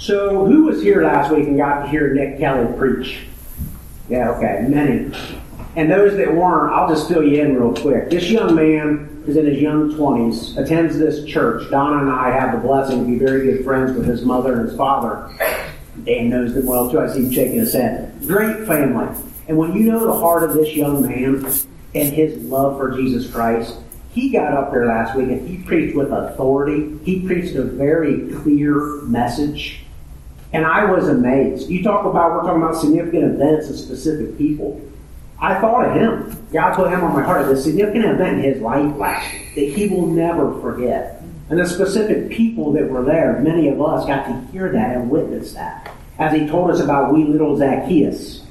So, who was here last week and got to hear Nick Kelly preach? Yeah, okay, many. And those that weren't, I'll just fill you in real quick. This young man is in his young 20s, attends this church. Donna and I have the blessing to be very good friends with his mother and his father. Dan knows them well too. I see him shaking his head. Great family. And when you know the heart of this young man and his love for Jesus Christ, he got up there last week and he preached with authority. He preached a very clear message. And I was amazed. You talk about, wee're talking about significant events and specific people. I thought of him. God put him on my heart. A significant event in his life last that he will never forget. And the specific people that were there, many of us got to hear that and witness that. As he told us about we little Zacchaeus.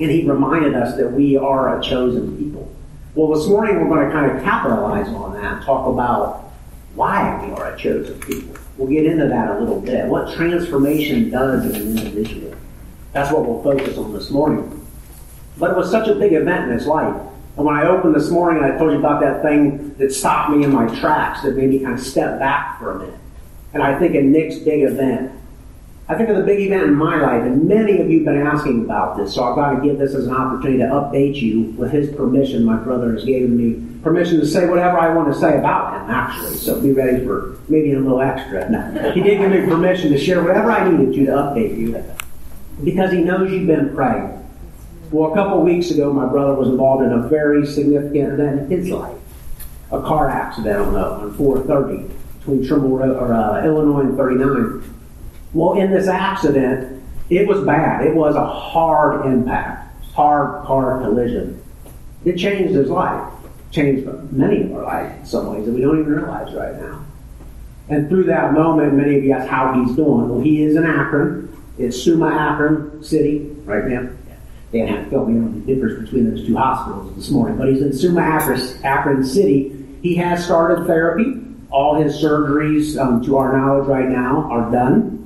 And he reminded us that we are a chosen people. Well, this morning we're going to kind of capitalize on that, and talk about why we are a chosen people. We'll get into that a little bit. What transformation does in an individual. That's what we'll focus on this morning. But it was such a big event in his life. And when I opened this morning, I told you about that thing that stopped me in my tracks, that made me kind of step back for a minute. And I think of Nick's big event. I think of the big event in my life, and many of you have been asking about this, so I've got to give this as an opportunity to update you with his permission. My brother has given me permission to say whatever I want to say about him, actually. So be ready for maybe a little extra. No. He did give me permission to share whatever I needed to to update you. Because he knows you've been praying. Well, a couple of weeks ago, my brother was involved in a very significant event in his life. A car accident on, on 430 between Trimble or uh, Illinois and 39. Well, in this accident, it was bad. It was a hard impact, hard car collision. It changed his life, changed many of our lives in some ways that we don't even realize right now. And through that moment, many of you ask how he's doing. Well, he is in Akron. It's Summa Akron City right now. Dan had to fill me on the difference between those two hospitals this morning. But he's in Summa Akron, Akron City. He has started therapy. All his surgeries, um, to our knowledge right now, are done.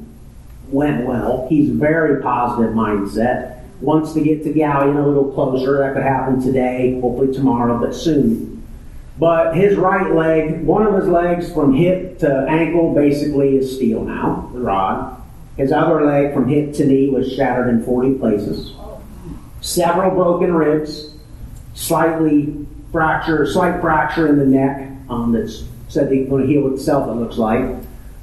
Went well. He's very positive mindset. Wants to get to Galion a little closer. That could happen today, hopefully tomorrow, but soon. But his right leg, one of his legs from hip to ankle basically is steel now, the rod. His other leg from hip to knee was shattered in 40 places several broken ribs, slightly fracture, slight fracture in the neck um, that's said he's going to heal itself. It looks like.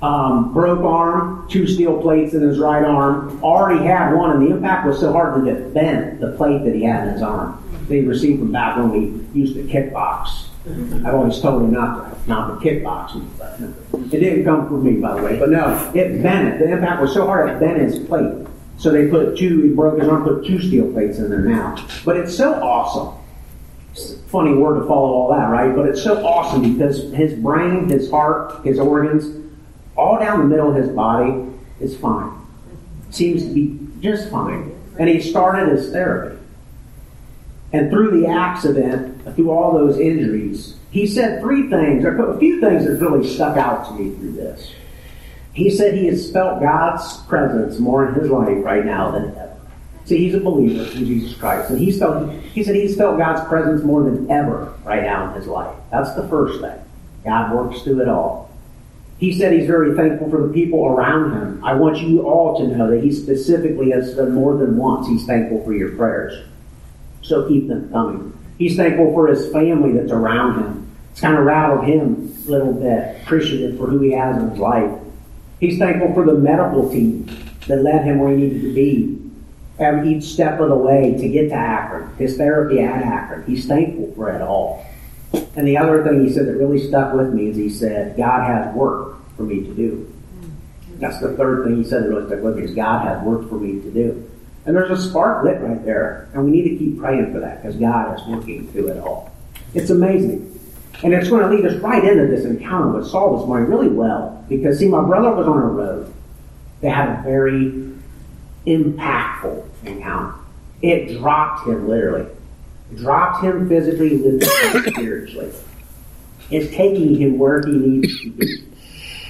Um, broke arm, two steel plates in his right arm. Already had one, and the impact was so hard that it bent the plate that he had in his arm. They received from back when we used to kickbox. I've always told him not to, not to kickbox. It didn't come from me, by the way, but no, it bent it. The impact was so hard it bent his plate. So they put two, he broke his arm, put two steel plates in there now. But it's so awesome. Funny word to follow all that, right? But it's so awesome because his brain, his heart, his organs, all down the middle of his body is fine. Seems to be just fine. And he started his therapy. And through the accident, through all those injuries, he said three things, or a few things that really stuck out to me through this. He said he has felt God's presence more in his life right now than ever. See, he's a believer in Jesus Christ, and he's felt, he said he's felt God's presence more than ever right now in his life. That's the first thing. God works through it all. He said he's very thankful for the people around him. I want you all to know that he specifically has said more than once he's thankful for your prayers. So keep them coming. He's thankful for his family that's around him. It's kind of rattled him a little bit, appreciative for who he has in his life. He's thankful for the medical team that led him where he needed to be every each step of the way to get to Akron, his therapy at Akron. He's thankful for it all. And the other thing he said that really stuck with me is he said, God has work for me to do. That's the third thing he said that really stuck with me is God has work for me to do. And there's a spark lit right there. And we need to keep praying for that because God is working through it all. It's amazing. And it's going to lead us right into this encounter with Saul this morning really well. Because, see, my brother was on a road. They had a very impactful encounter. It dropped him literally. Dropped him physically, lifted spiritually. It's taking him where he needs to be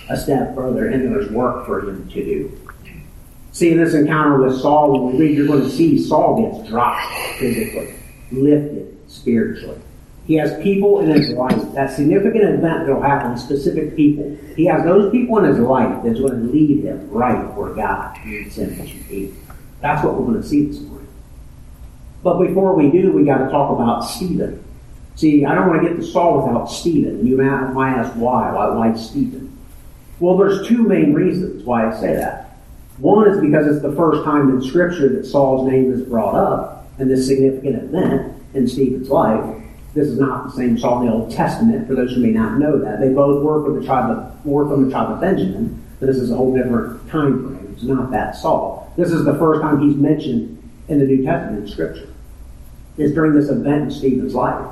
a step further, and there's work for him to do. See, in this encounter with Saul, when we read, you're going to see Saul gets dropped physically, lifted spiritually. He has people in his life. That significant event that will happen, specific people. He has those people in his life that's going to lead him right where God needs him to be. That's what we're going to see this morning. But before we do, we got to talk about Stephen. See, I don't want to get to Saul without Stephen. You might ask why. Why Stephen? Well, there's two main reasons why I say that. One is because it's the first time in Scripture that Saul's name is brought up in this significant event in Stephen's life. This is not the same Saul in the Old Testament, for those who may not know that. They both were from the tribe of, were from the tribe of Benjamin, but this is a whole different time frame. It's not that Saul. This is the first time he's mentioned in the New Testament in Scripture. Is during this event in Stephen's life.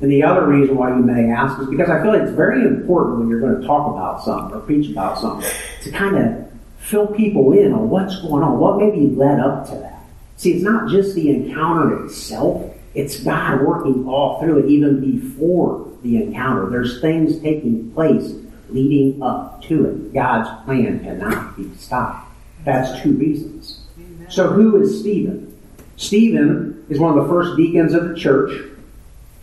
And the other reason why you may ask is because I feel like it's very important when you're going to talk about something or preach about something to kind of fill people in on what's going on, what maybe led up to that. See, it's not just the encounter itself, it's God working all through it even before the encounter. There's things taking place leading up to it. God's plan cannot be stopped. That's two reasons. So who is Stephen? Stephen is one of the first deacons of the church.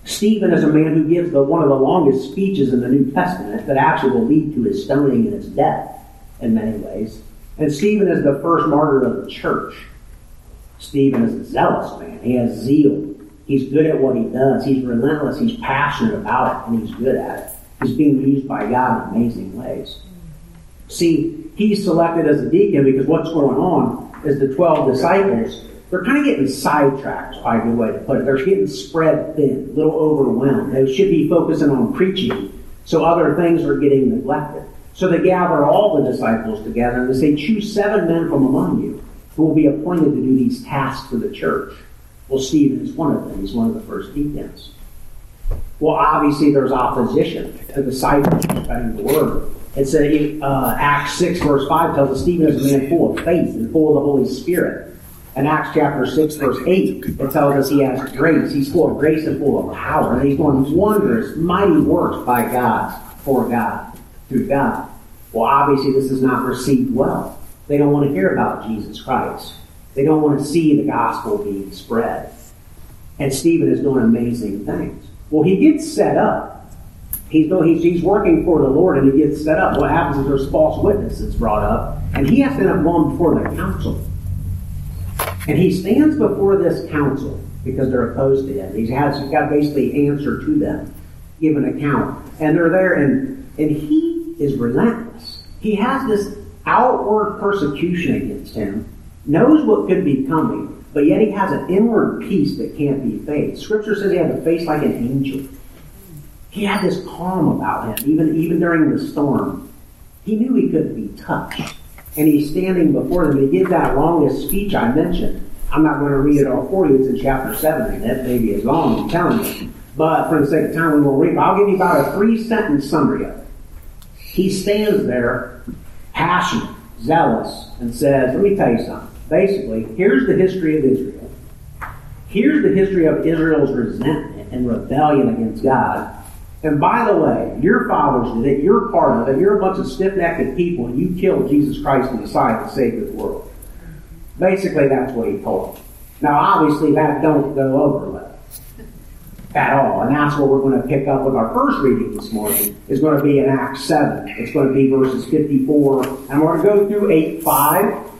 Stephen is a man who gives the, one of the longest speeches in the New Testament that actually will lead to his stoning and his death in many ways. And Stephen is the first martyr of the church. Stephen is a zealous man. He has zeal. He's good at what he does. He's relentless. He's passionate about it, and he's good at it. He's being used by God in amazing ways. See, he's selected as a deacon because what's going on is the 12 disciples, they're kind of getting sidetracked, by the way to put it. They're getting spread thin, a little overwhelmed. They should be focusing on preaching, so other things are getting neglected. So they gather all the disciples together and they say, choose seven men from among you who will be appointed to do these tasks for the church. Well, Stephen is one of them. He's one of the first deacons. Well, obviously there's opposition to the disciples studying the word. It's a, uh, Acts 6 verse 5 tells us Stephen is a man full of faith and full of the Holy Spirit. In Acts chapter 6 verse 8, it tells us he has grace. He's full of grace and full of power. And he's doing wondrous, mighty works by God, for God, through God. Well, obviously this is not received well. They don't want to hear about Jesus Christ. They don't want to see the gospel being spread. And Stephen is doing amazing things. Well, he gets set up. He's, he's, he's working for the Lord and he gets set up. What happens is there's false witnesses brought up, and he has to end up going before the council. And he stands before this council because they're opposed to him. He has he's got basically answer to them, give an account. And they're there and and he is relentless. He has this outward persecution against him knows what could be coming, but yet he has an inward peace that can't be faced. Scripture says he had a face like an angel. He had this calm about him, even, even during the storm. He knew he couldn't be touched. And he's standing before them. He gives that longest speech I mentioned. I'm not going to read it all for you. It's in chapter 7, and that maybe is long, I'm telling you. But for the sake of time, we won't read. I'll give you about a three sentence summary of it. He stands there, passionate, zealous, and says, Let me tell you something basically, here's the history of Israel. Here's the history of Israel's resentment and rebellion against God. And by the way, your fathers did it, you're part of it, you're a bunch of stiff-necked people, and you killed Jesus Christ the side to save the world. Basically, that's what he told them. Now, obviously, that don't go over well at all. And that's what we're going to pick up with our first reading this morning. is going to be in Acts 7. It's going to be verses 54. And we're going to go through 8, 5,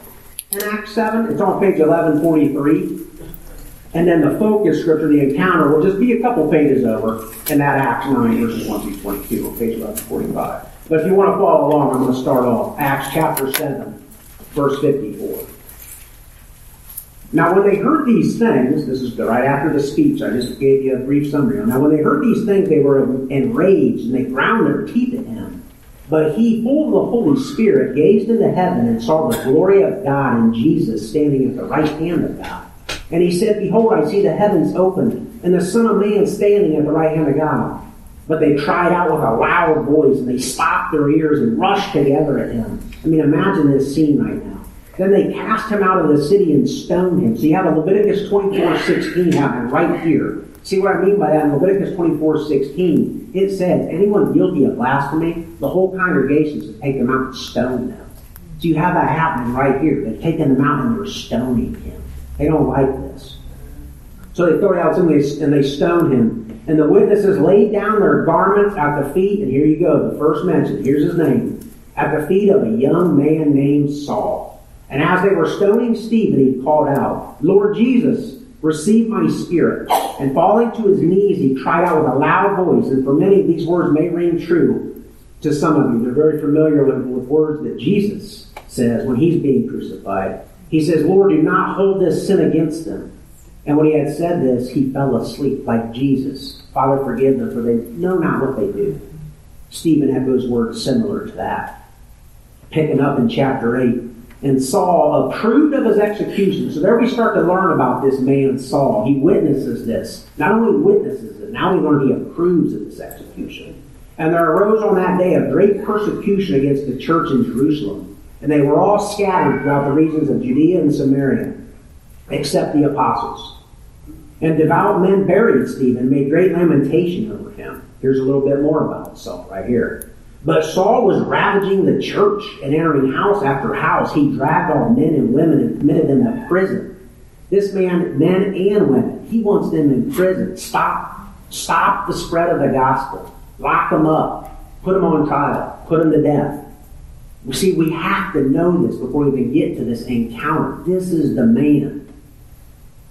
in Acts 7. It's on page 1143. And then the focus scripture, the encounter, will just be a couple pages over in that Acts 9, verses 1 through 22, on page 1145. But if you want to follow along, I'm going to start off. Acts chapter 7, verse 54. Now, when they heard these things, this is right after the speech, I just gave you a brief summary. Now, when they heard these things, they were enraged and they ground their teeth at him. But he, full of the Holy Spirit, gazed into heaven and saw the glory of God and Jesus standing at the right hand of God. And he said, Behold, I see the heavens opened, and the Son of Man standing at the right hand of God. But they cried out with a loud voice, and they stopped their ears and rushed together at him. I mean, imagine this scene right now. Then they cast him out of the city and stoned him. So you have a Leviticus 24 16 happening right here. See what I mean by that? In Leviticus 24 16, it says, anyone guilty of blasphemy, the whole congregation to take them out and stone them. So you have that happening right here. They've taken them out and they're stoning him. They don't like this. So they throw it out they, and they stone him. And the witnesses laid down their garments at the feet, and here you go, the first mention, here's his name, at the feet of a young man named Saul. And as they were stoning Stephen, he called out, Lord Jesus, receive my spirit. And falling to his knees, he cried out with a loud voice. And for many, these words may ring true to some of you. They're very familiar with, with words that Jesus says when he's being crucified. He says, Lord, do not hold this sin against them. And when he had said this, he fell asleep like Jesus. Father, forgive them, for they know not what they do. Stephen echoes words similar to that. Picking up in chapter 8. And Saul approved of his execution. So there we start to learn about this man, Saul. He witnesses this. Not only witnesses it, now we learn he approves of this execution. And there arose on that day a great persecution against the church in Jerusalem. And they were all scattered throughout the regions of Judea and Samaria, except the apostles. And devout men buried Stephen, made great lamentation over him. Here's a little bit more about Saul right here. But Saul was ravaging the church and entering house after house. He dragged all men and women and committed them to prison. This man, men and women, he wants them in prison. Stop. Stop the spread of the gospel. Lock them up. Put them on trial. Put them to death. See, we have to know this before we even get to this encounter. This is the man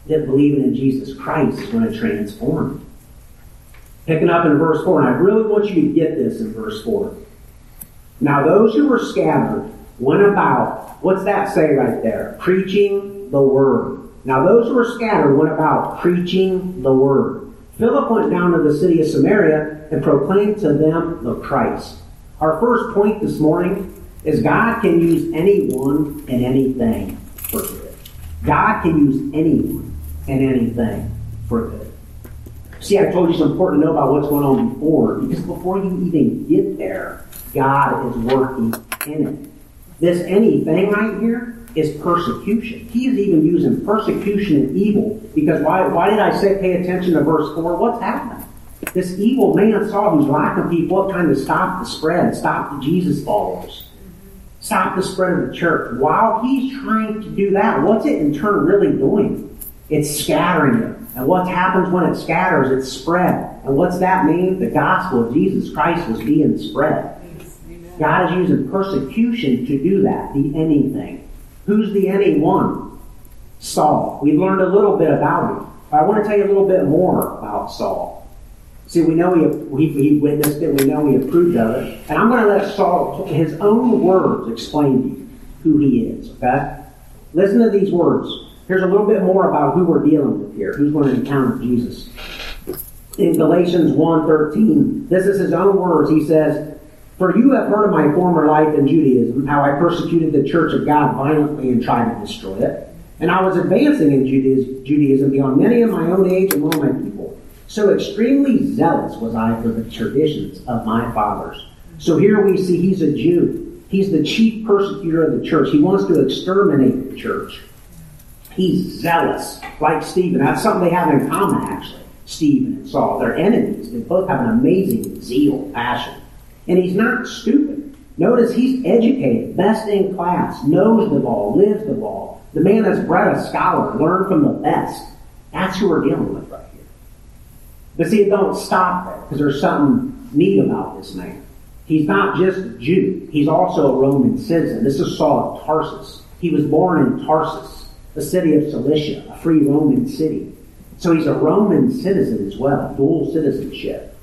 that believing in Jesus Christ is going to transform. Picking up in verse 4, and I really want you to get this in verse 4. Now those who were scattered went about, what's that say right there? Preaching the word. Now those who were scattered went about preaching the word. Philip went down to the city of Samaria and proclaimed to them the Christ. Our first point this morning is God can use anyone and anything for good. God can use anyone and anything for good. See, I told you it's important to know about what's going on before, because before you even get there, God is working in it. This anything right here is persecution. He is even using persecution and evil, because why, why did I say pay attention to verse 4? What's happening? This evil man Saul who's locking people up trying to stop the spread, stop the Jesus followers, stop the spread of the church. While he's trying to do that, what's it in turn really doing? It's scattering it. And what happens when it scatters? It's spread. And what's that mean? The gospel of Jesus Christ was being spread. God is using persecution to do that, the anything. Who's the anyone? Saul. We've learned a little bit about him. I want to tell you a little bit more about Saul. See, we know he, he, he witnessed it, we know he approved of it. And I'm going to let Saul, his own words, explain to you who he is, okay? Listen to these words. Here's a little bit more about who we're dealing with here, who's going to encounter Jesus. In Galatians 1.13, this is his own words. He says, For you have heard of my former life in Judaism, how I persecuted the church of God violently and tried to destroy it. And I was advancing in Judaism beyond many of my own age among my people. So extremely zealous was I for the traditions of my fathers. So here we see he's a Jew. He's the chief persecutor of the church. He wants to exterminate the church. He's zealous, like Stephen. That's something they have in common, actually. Stephen and Saul. They're enemies. They both have an amazing zeal, passion. And he's not stupid. Notice he's educated, best in class, knows the ball, lives the ball. The man that's bred a scholar, learned from the best. That's who we're dealing with. But see, it don't stop there, because there's something neat about this man. He's not just a Jew, he's also a Roman citizen. This is Saul of Tarsus. He was born in Tarsus the city of Cilicia, a free Roman city. So he's a Roman citizen as well, dual citizenship,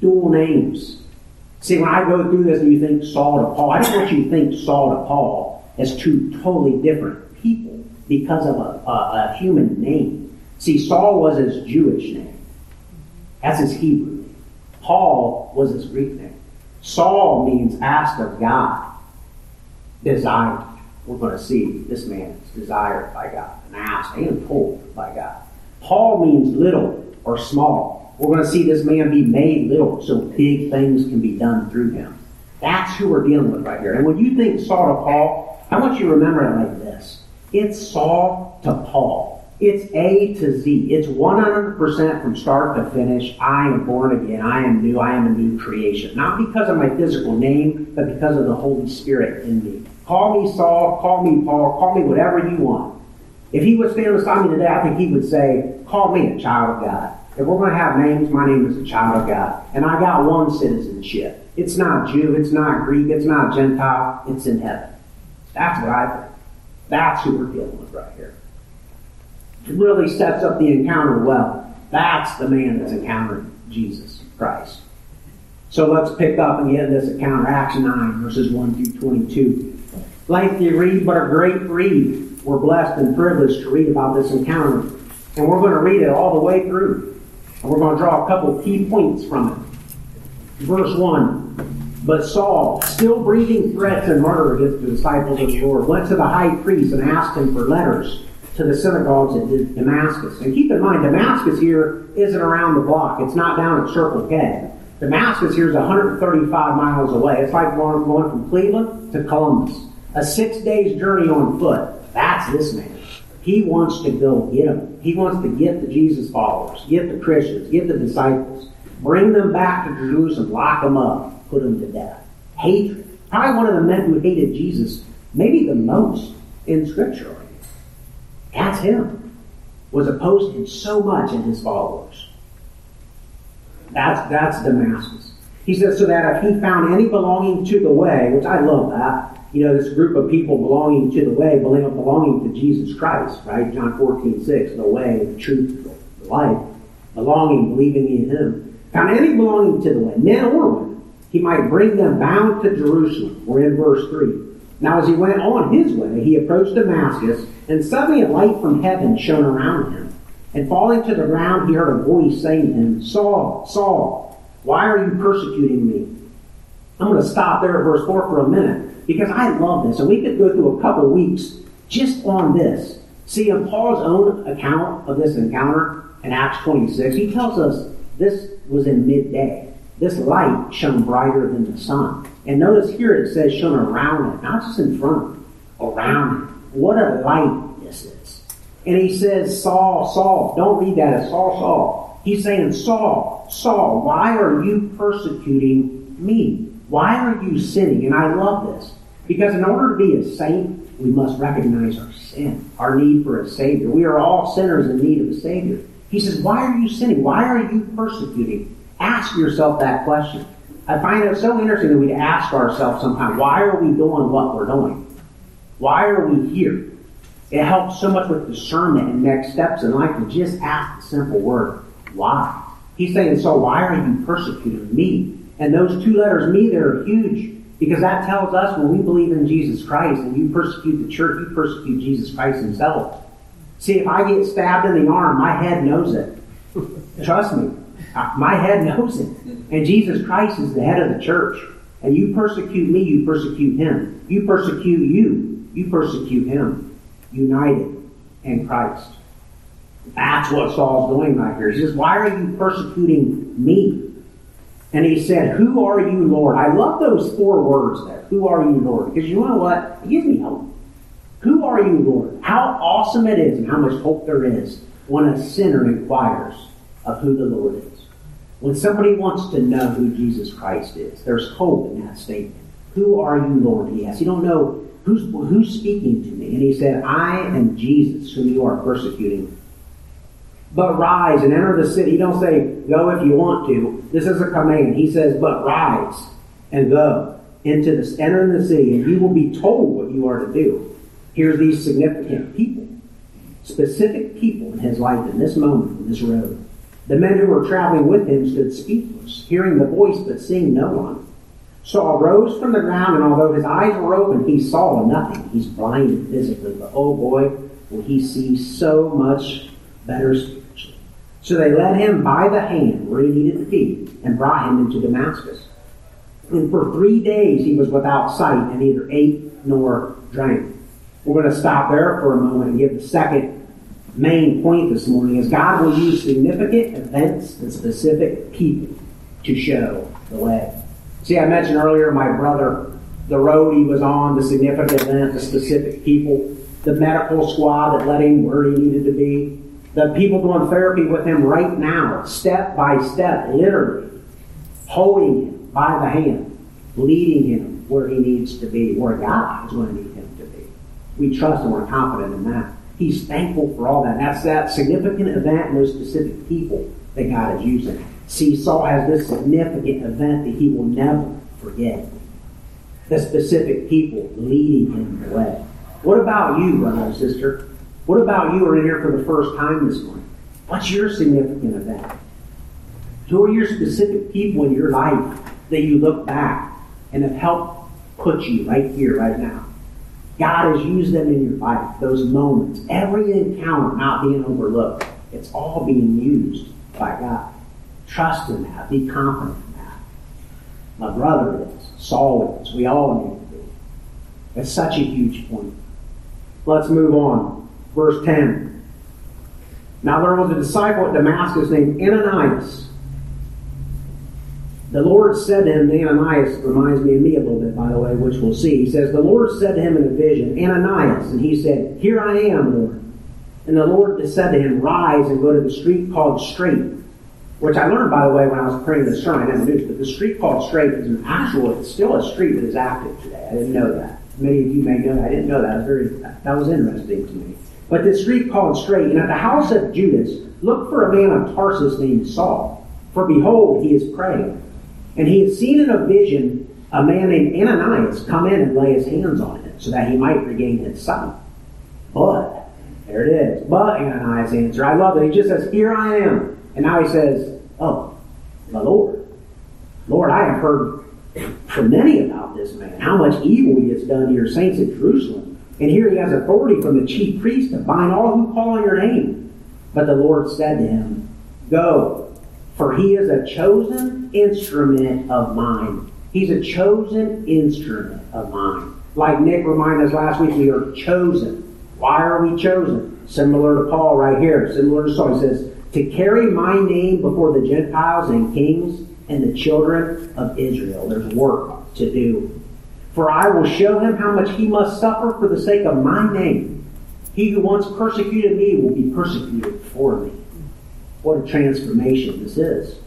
dual names. See, when I go through this and you think Saul to Paul, I don't want you to think Saul to Paul as two totally different people because of a, a, a human name. See, Saul was his Jewish name. That's his Hebrew. Paul was his Greek name. Saul means asked of God, desired we're going to see this man is desired by God, and asked and pulled by God. Paul means little or small. We're going to see this man be made little so big things can be done through him. That's who we're dealing with right here. And when you think Saul to Paul, I want you to remember it like this. It's Saul to Paul. It's A to Z. It's 100% from start to finish. I am born again. I am new. I am a new creation. Not because of my physical name, but because of the Holy Spirit in me. Call me Saul, call me Paul, call me whatever you want. If he would stand beside me today, I think he would say, call me a child of God. If we're going to have names, my name is a child of God. And I got one citizenship. It's not Jew, it's not Greek, it's not Gentile, it's in heaven. That's what I think. That's who we're dealing with right here. Really sets up the encounter well. That's the man that's encountering Jesus Christ. So let's pick up and get this encounter. Acts 9, verses 1 through 22. Lengthy read, but a great read. We're blessed and privileged to read about this encounter. And we're going to read it all the way through. And we're going to draw a couple key points from it. Verse 1. But Saul, still breathing threats and murder against the disciples of the Lord, went to the high priest and asked him for letters to the synagogues in Damascus. And keep in mind, Damascus here isn't around the block. It's not down at Circle K. Damascus here is 135 miles away. It's like going from Cleveland to Columbus. A six days journey on foot. That's this man. He wants to go get them. He wants to get the Jesus followers, get the Christians, get the disciples, bring them back to Jerusalem, lock them up, put them to death. Hatred. Probably one of the men who hated Jesus, maybe the most in Scripture. That's him. Was opposed him so much in his followers. That's, that's Damascus. He says, so that if he found any belonging to the way, which I love that, you know, this group of people belonging to the way, belonging to Jesus Christ, right? John 14, 6, the way, the truth, the life, belonging, believing in him. Found any belonging to the way, men or women, he might bring them bound to Jerusalem. We're in verse 3. Now as he went on his way, he approached Damascus, and suddenly a light from heaven shone around him. And falling to the ground, he heard a voice saying to him, Saul, Saul, why are you persecuting me? I'm going to stop there at verse 4 for a minute because I love this. And we could go through a couple weeks just on this. See, in Paul's own account of this encounter in Acts 26, he tells us this was in midday. This light shone brighter than the sun. And notice here it says shone around it, not just in front, around it. What a light this is. And he says, Saul, Saul. Don't read that as Saul, Saul. He's saying, Saul, Saul, why are you persecuting me? Why are you sinning? And I love this. Because in order to be a saint, we must recognize our sin, our need for a Savior. We are all sinners in need of a Savior. He says, Why are you sinning? Why are you persecuting? Ask yourself that question. I find it so interesting that we ask ourselves sometimes, why are we doing what we're doing? Why are we here? It helps so much with discernment and next steps in life to just ask the simple word, why? He's saying, so why are you persecuting me? And those two letters, me, they're huge because that tells us when we believe in Jesus Christ and you persecute the church, you persecute Jesus Christ himself. See, if I get stabbed in the arm, my head knows it. Trust me. My head knows it. And Jesus Christ is the head of the church. And you persecute me, you persecute him. You persecute you, you persecute him united in Christ. That's what Saul's doing right here. He says, Why are you persecuting me? And he said, Who are you, Lord? I love those four words there. Who are you, Lord? Because you know what? It gives me hope. Who are you, Lord? How awesome it is and how much hope there is when a sinner inquires of who the Lord is. When somebody wants to know who Jesus Christ is, there's hope in that statement. Who are you, Lord? He asks. You don't know Who's, who's speaking to me? And he said, I am Jesus whom you are persecuting. But rise and enter the city. He don't say, go if you want to. This is a command. He says, but rise and go into this, enter the city, and you will be told what you are to do. Here's these significant people, specific people in his life in this moment, in this road. The men who were traveling with him stood speechless, hearing the voice but seeing no one. Saul rose from the ground, and although his eyes were open, he saw nothing. He's blinded physically, but oh boy, will he see so much better spiritually. So they led him by the hand where he needed to be and brought him into Damascus. And for three days he was without sight and neither ate nor drank. We're going to stop there for a moment and give the second main point this morning is God will use significant events and specific people to show the way. See, I mentioned earlier my brother, the road he was on, the significant event, the specific people, the medical squad that led him where he needed to be, the people doing therapy with him right now, step by step, literally, holding him by the hand, leading him where he needs to be, where God is going to need him to be. We trust and we're confident in that. He's thankful for all that. That's that significant event and those specific people that God is using. See, Saul has this significant event that he will never forget. The specific people leading him the way. What about you, brother sister? What about you who are in here for the first time this morning? What's your significant event? Who are your specific people in your life that you look back and have helped put you right here, right now? God has used them in your life, those moments. Every encounter not being overlooked. It's all being used by God. Trust in that. Be confident in that. My brother is. Saul is. We all need to be. It's such a huge point. Let's move on. Verse 10. Now there was a disciple at Damascus named Ananias. The Lord said to him, Ananias reminds me of me a little bit, by the way, which we'll see. He says, The Lord said to him in a vision, Ananias, and he said, Here I am, Lord. And the Lord said to him, Rise and go to the street called Straight, which I learned, by the way, when I was praying this sermon. I never knew but the street called Straight is an actual, it's still a street that is active today. I didn't know that. Many of you may know that. I didn't know that. Was very, that was interesting to me. But this street called Straight, and at the house of Judas, look for a man of Tarsus named Saul. For behold, he is praying. And he had seen in a vision a man named Ananias come in and lay his hands on him so that he might regain his sight. But, there it is. But Ananias answered, I love it. He just says, Here I am. And now he says, Oh, the Lord. Lord, I have heard from many about this man, how much evil he has done to your saints at Jerusalem. And here he has authority from the chief priest to bind all who call on your name. But the Lord said to him, Go, for he is a chosen instrument of mine. He's a chosen instrument of mine. Like Nick reminded us last week, we are chosen. Why are we chosen? Similar to Paul right here, similar to Saul. He says, to carry my name before the Gentiles and kings and the children of Israel. There's work to do. For I will show him how much he must suffer for the sake of my name. He who once persecuted me will be persecuted for me. What a transformation this is.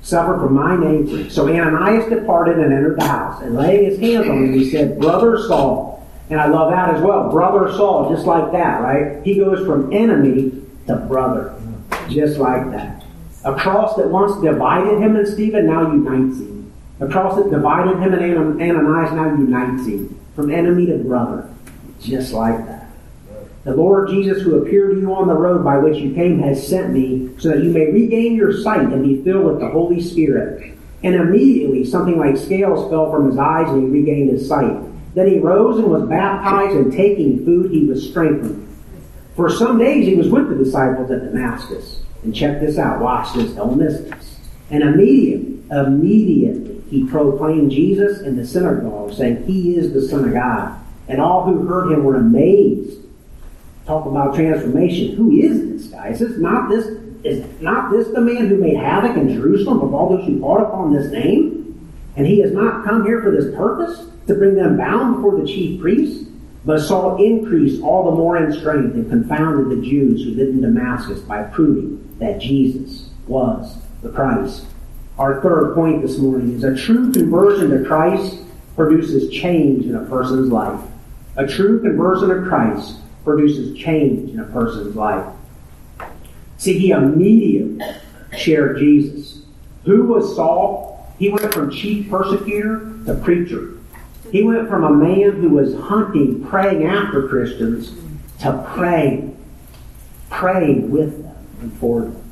Suffer for my sake. So Ananias departed and entered the house, and laying his hands on him, he said, Brother Saul. And I love that as well. Brother Saul, just like that, right? He goes from enemy to brother, just like that. A cross that once divided him and Stephen now unites him. A cross that divided him and Ananias now unites him. From enemy to brother, just like that. The Lord Jesus, who appeared to you on the road by which you came, has sent me so that you may regain your sight and be filled with the Holy Spirit. And immediately something like scales fell from his eyes and he regained his sight. Then he rose and was baptized, and taking food, he was strengthened. For some days he was with the disciples at Damascus. And check this out, watch this, don't miss this. And immediately, immediately he proclaimed Jesus in the synagogue, saying, He is the Son of God. And all who heard him were amazed talk about transformation. Who is this guy? Is this not this is not this the man who made havoc in Jerusalem of all those who called upon this name? And he has not come here for this purpose, to bring them bound before the chief priests? But Saul increased all the more in strength and confounded the Jews who lived in Damascus by proving that Jesus was the Christ. Our third point this morning is a true conversion to Christ produces change in a person's life. A true conversion to Christ produces change in a person's life. See, he immediately shared Jesus. Who was Saul? He went from chief persecutor to preacher. He went from a man who was hunting, preying after Christians, to praying, praying with them and for them.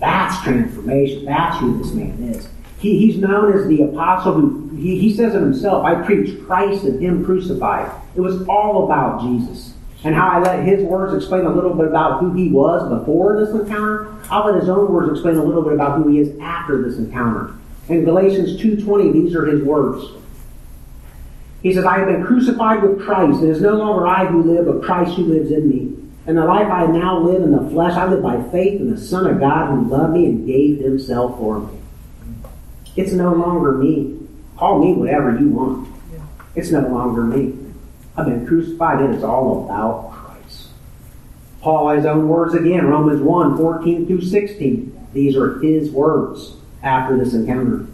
That's transformation. That's who this man is. He, he's known as the apostle who, he, he says it himself, I preach Christ and Him crucified. It was all about Jesus and how I let his words explain a little bit about who he was before this encounter, I'll let his own words explain a little bit about who he is after this encounter. In Galatians 2.20, these are his words. He says, I have been crucified with Christ. It is no longer I who live, but Christ who lives in me. And the life I now live in the flesh, I live by faith in the Son of God who loved me and gave himself for me. It's no longer me. Call me whatever you want. It's no longer me. I've been crucified. It is all about Christ. Paul, his own words again, Romans 1 14 through 16. These are his words after this encounter.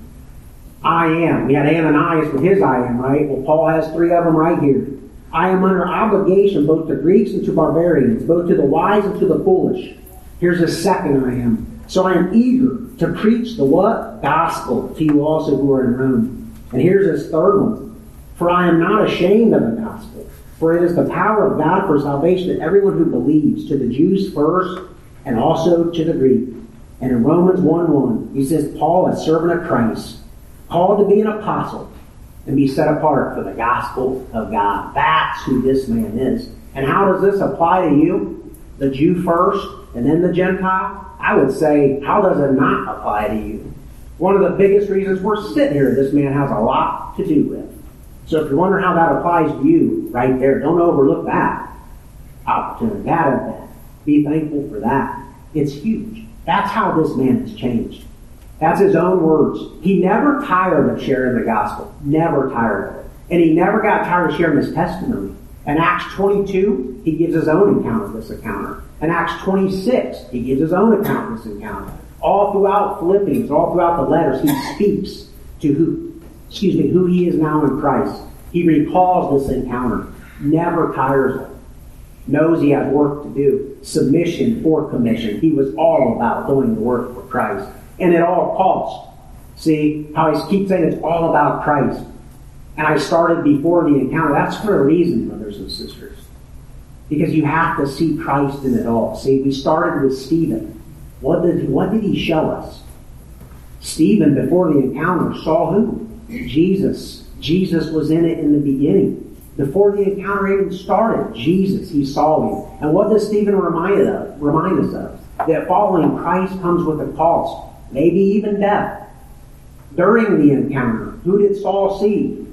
I am. We had Ananias with his I am, right? Well, Paul has three of them right here. I am under obligation both to Greeks and to barbarians, both to the wise and to the foolish. Here's a second I am. So I am eager to preach the what? Gospel to you also who are in Rome. And here's this third one. For I am not ashamed of the gospel, for it is the power of God for salvation to everyone who believes, to the Jews first, and also to the Greek. And in Romans 1 1, he says, Paul, a servant of Christ, called to be an apostle and be set apart for the gospel of God. That's who this man is. And how does this apply to you? The Jew first and then the Gentile? I would say, how does it not apply to you? One of the biggest reasons we're sitting here, this man has a lot to do with. So if you wonder how that applies to you, right there, don't overlook that opportunity, that event. Be thankful for that. It's huge. That's how this man has changed. That's his own words. He never tired of sharing the gospel. Never tired of it. And he never got tired of sharing his testimony. In Acts 22, he gives his own account of this encounter. In Acts 26, he gives his own account of this encounter. All throughout Philippians, all throughout the letters, he speaks to who, excuse me, who he is now in Christ. He recalls this encounter. Never tires of it. Knows he has work to do. Submission for commission. He was all about doing the work for Christ and at all costs. See how I keep saying it's all about Christ. And I started before the encounter. That's for a reason, brothers and sisters. Because you have to see Christ in it all. See, we started with Stephen. What did, what did he show us? Stephen, before the encounter, saw who? Jesus. Jesus was in it in the beginning. Before the encounter even started, Jesus, he saw him. And what does Stephen remind us, remind us of? That following Christ comes with a cost maybe even death. During the encounter, who did Saul see?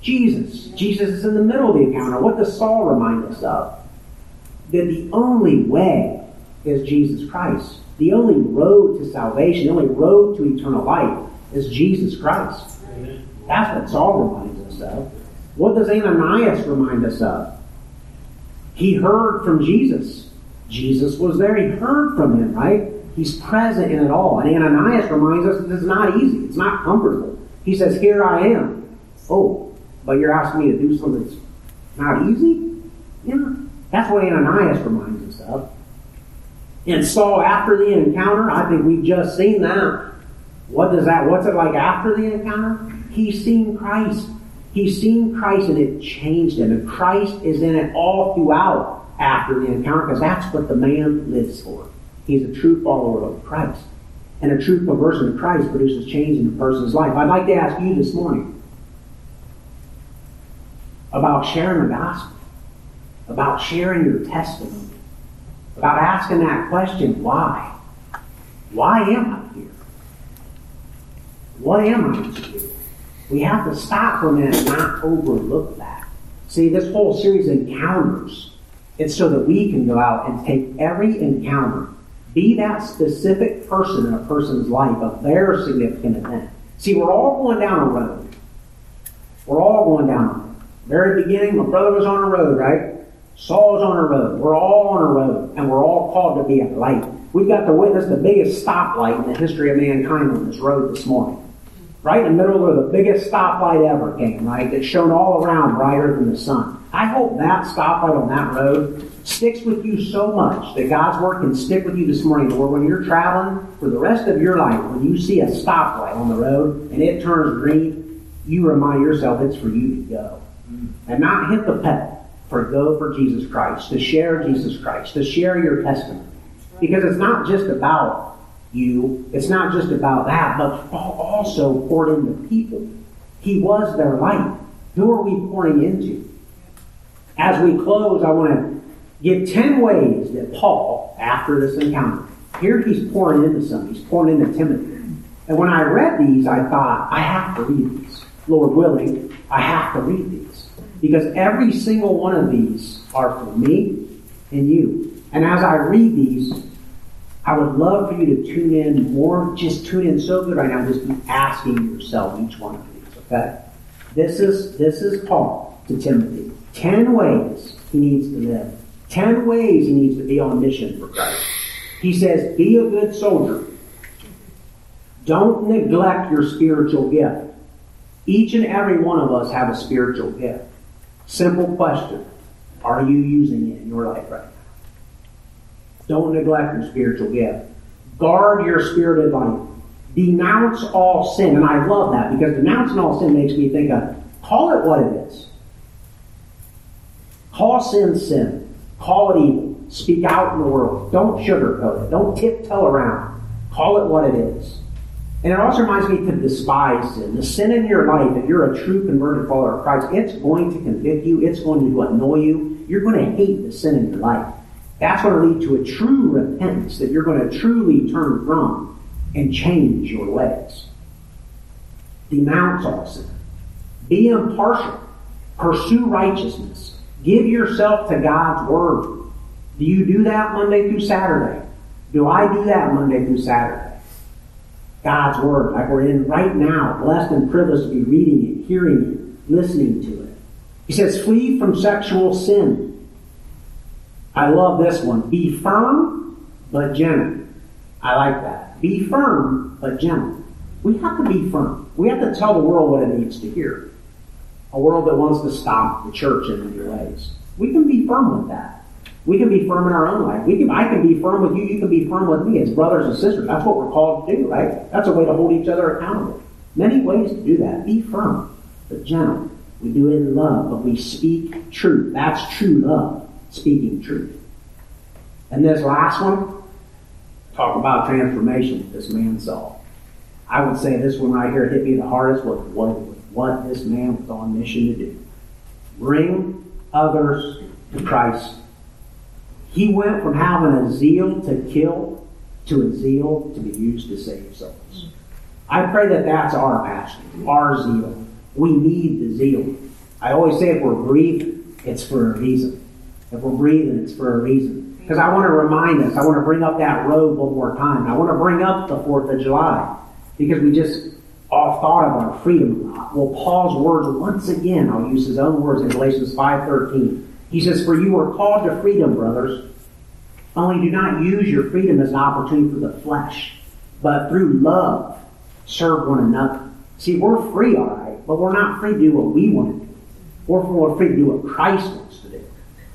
Jesus. Jesus is in the middle of the encounter. What does Saul remind us of? That the only way is Jesus Christ. The only road to salvation, the only road to eternal life is Jesus Christ. That's what Saul reminds us of. What does Ananias remind us of? He heard from Jesus. Jesus was there. He heard from him, right? He's present in it all. And Ananias reminds us that it's not easy. It's not comfortable. He says, Here I am. Oh, but you're asking me to do something that's not easy? Yeah. That's what Ananias reminds us of. And Saul, after the encounter, I think we've just seen that. What does that, what's it like after the encounter? He's seen Christ. He's seen Christ and it changed him. And Christ is in it all throughout after the encounter because that's what the man lives for. He's a true follower of Christ. And a true conversion to Christ produces change in a person's life. I'd like to ask you this morning about sharing the gospel, about sharing your testimony, about asking that question, why? Why am I here? What am I to do? We have to stop for a minute and not overlook that. See, this whole series of encounters. It's so that we can go out and take every encounter be that specific person in a person's life, a very significant event. See, we're all going down a road. We're all going down. Very beginning, my brother was on a road, right? Saul was on a road. We're all on a road, and we're all called to be a light. We've got to witness the biggest stoplight in the history of mankind on this road this morning. Right in the middle of the biggest stoplight ever came, right? That's shown all around brighter than the sun. I hope that stoplight on that road sticks with you so much that God's word can stick with you this morning, Lord, when you're traveling for the rest of your life, when you see a stoplight on the road and it turns green, you remind yourself it's for you to go. Mm. And not hit the pedal, for go for Jesus Christ, to share Jesus Christ, to share your testimony. Because it's not just about you, it's not just about that, but also poured into people. He was their light. Who are we pouring into? As we close, I want to give 10 ways that Paul, after this encounter, here he's pouring into some, he's pouring into Timothy. And when I read these, I thought, I have to read these. Lord willing, I have to read these. Because every single one of these are for me and you. And as I read these, I would love for you to tune in more, just tune in so good right now, just be asking yourself each one of these, okay? This is this is Paul to Timothy. Ten ways he needs to live. Ten ways he needs to be on mission for Christ. He says, be a good soldier. Don't neglect your spiritual gift. Each and every one of us have a spiritual gift. Simple question. Are you using it in your life right now? Don't neglect your spiritual gift. Guard your spirited life. Denounce all sin. And I love that because denouncing all sin makes me think of call it what it is. Call sin sin. Call it evil. Speak out in the world. Don't sugarcoat it. Don't tiptoe around. Call it what it is. And it also reminds me to despise sin. The sin in your life, if you're a true converted follower of Christ, it's going to convict you. It's going to annoy you. You're going to hate the sin in your life. That's going to lead to a true repentance that you're going to truly turn from and change your ways. Denounce all sin. Be impartial. Pursue righteousness. Give yourself to God's Word. Do you do that Monday through Saturday? Do I do that Monday through Saturday? God's Word, like we're in right now, blessed and privileged to be reading it, hearing it, listening to it. He says, flee from sexual sin. I love this one. Be firm, but gentle. I like that. Be firm, but gentle. We have to be firm. We have to tell the world what it needs to hear. A world that wants to stop the church in many ways. We can be firm with that. We can be firm in our own life. We can, I can be firm with you. You can be firm with me as brothers and sisters. That's what we're called to do, right? That's a way to hold each other accountable. Many ways to do that. Be firm, but gentle. We do it in love, but we speak truth. That's true love, speaking truth. And this last one, talk about transformation this man saw. I would say this one right here hit me the hardest was what, what this man was on mission to do. Bring others to Christ. He went from having a zeal to kill to a zeal to be used to save souls. I pray that that's our passion, our zeal. We need the zeal. I always say if we're breathing, it's for a reason. If we're breathing, it's for a reason. Because I want to remind us, I want to bring up that road one more time. I want to bring up the 4th of July. Because we just thought of our freedom Well, Paul's words, once again, I'll use his own words in Galatians 5.13. He says, For you are called to freedom, brothers. Only do not use your freedom as an opportunity for the flesh, but through love serve one another. See, we're free, all right, but we're not free to do what we want to do. We're free to do what Christ wants to do.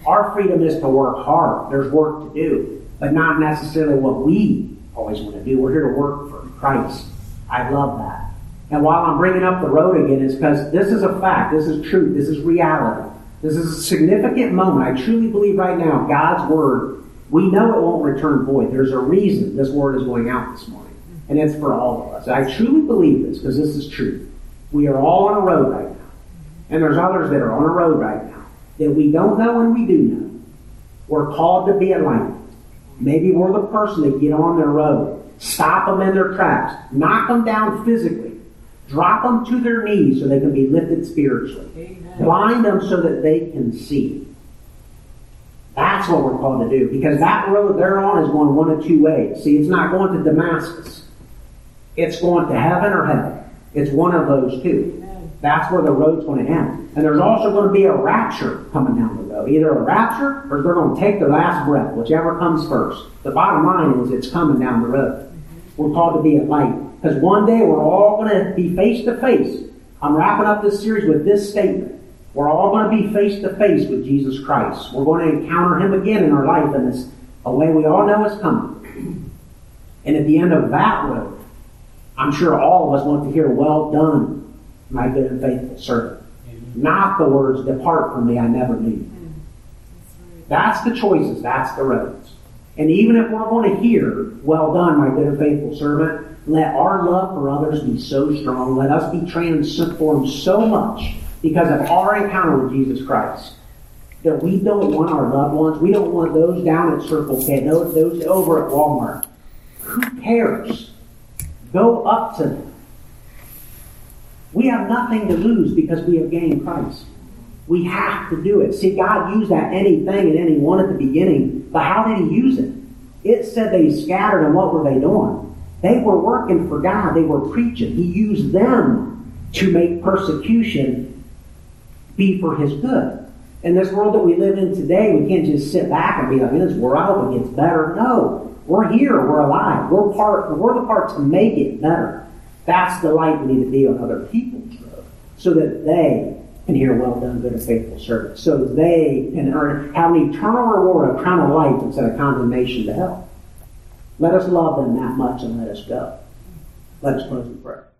Our freedom is to work hard. There's work to do, but not necessarily what we always want to do. We're here to work for Christ. I love that. And while I'm bringing up the road again, is because this is a fact. This is truth. This is reality. This is a significant moment. I truly believe right now God's word, we know it won't return void. There's a reason this word is going out this morning. And it's for all of us. I truly believe this because this is true. We are all on a road right now. And there's others that are on a road right now that we don't know and we do know. We're called to be a light. Maybe we're the person that get on their road, stop them in their tracks, knock them down physically, drop them to their knees so they can be lifted spiritually, Amen. blind them so that they can see. That's what we're called to do because that road they're on is going one of two ways. See, it's not going to Damascus. It's going to heaven or hell. It's one of those two. That's where the road's going to end. And there's also going to be a rapture coming down the road. Either a rapture or they're going to take the last breath, whichever comes first. The bottom line is it's coming down the road. We're called to be a light. Because one day we're all going to be face to face. I'm wrapping up this series with this statement. We're all going to be face to face with Jesus Christ. We're going to encounter Him again in our life, and it's a way we all know is coming. And at the end of that road, I'm sure all of us want to hear, Well done, my good and faithful servant. Amen. Not the words, Depart from me, I never knew you. That's the choices, that's the roads. And even if we're going to hear, Well done, my good and faithful servant, let our love for others be so strong. Let us be transformed so much because of our encounter with Jesus Christ that we don't want our loved ones, we don't want those down at Circle K, those, those over at Walmart. Who cares? Go up to them. We have nothing to lose because we have gained Christ. We have to do it. See, God used that anything and anyone at the beginning, but how did He use it? It said they scattered, and what were they doing? They were working for God. They were preaching. He used them to make persecution be for His good. In this world that we live in today, we can't just sit back and be like, this world gets better. No. We're here. We're alive. We're part. We're the part to make it better. That's the light we need to be on other people's road, so that they and hear, well done, good and faithful servant. So they can earn, have an eternal reward of crown of life instead of condemnation to hell. Let us love them that much and let us go. Let us close in prayer.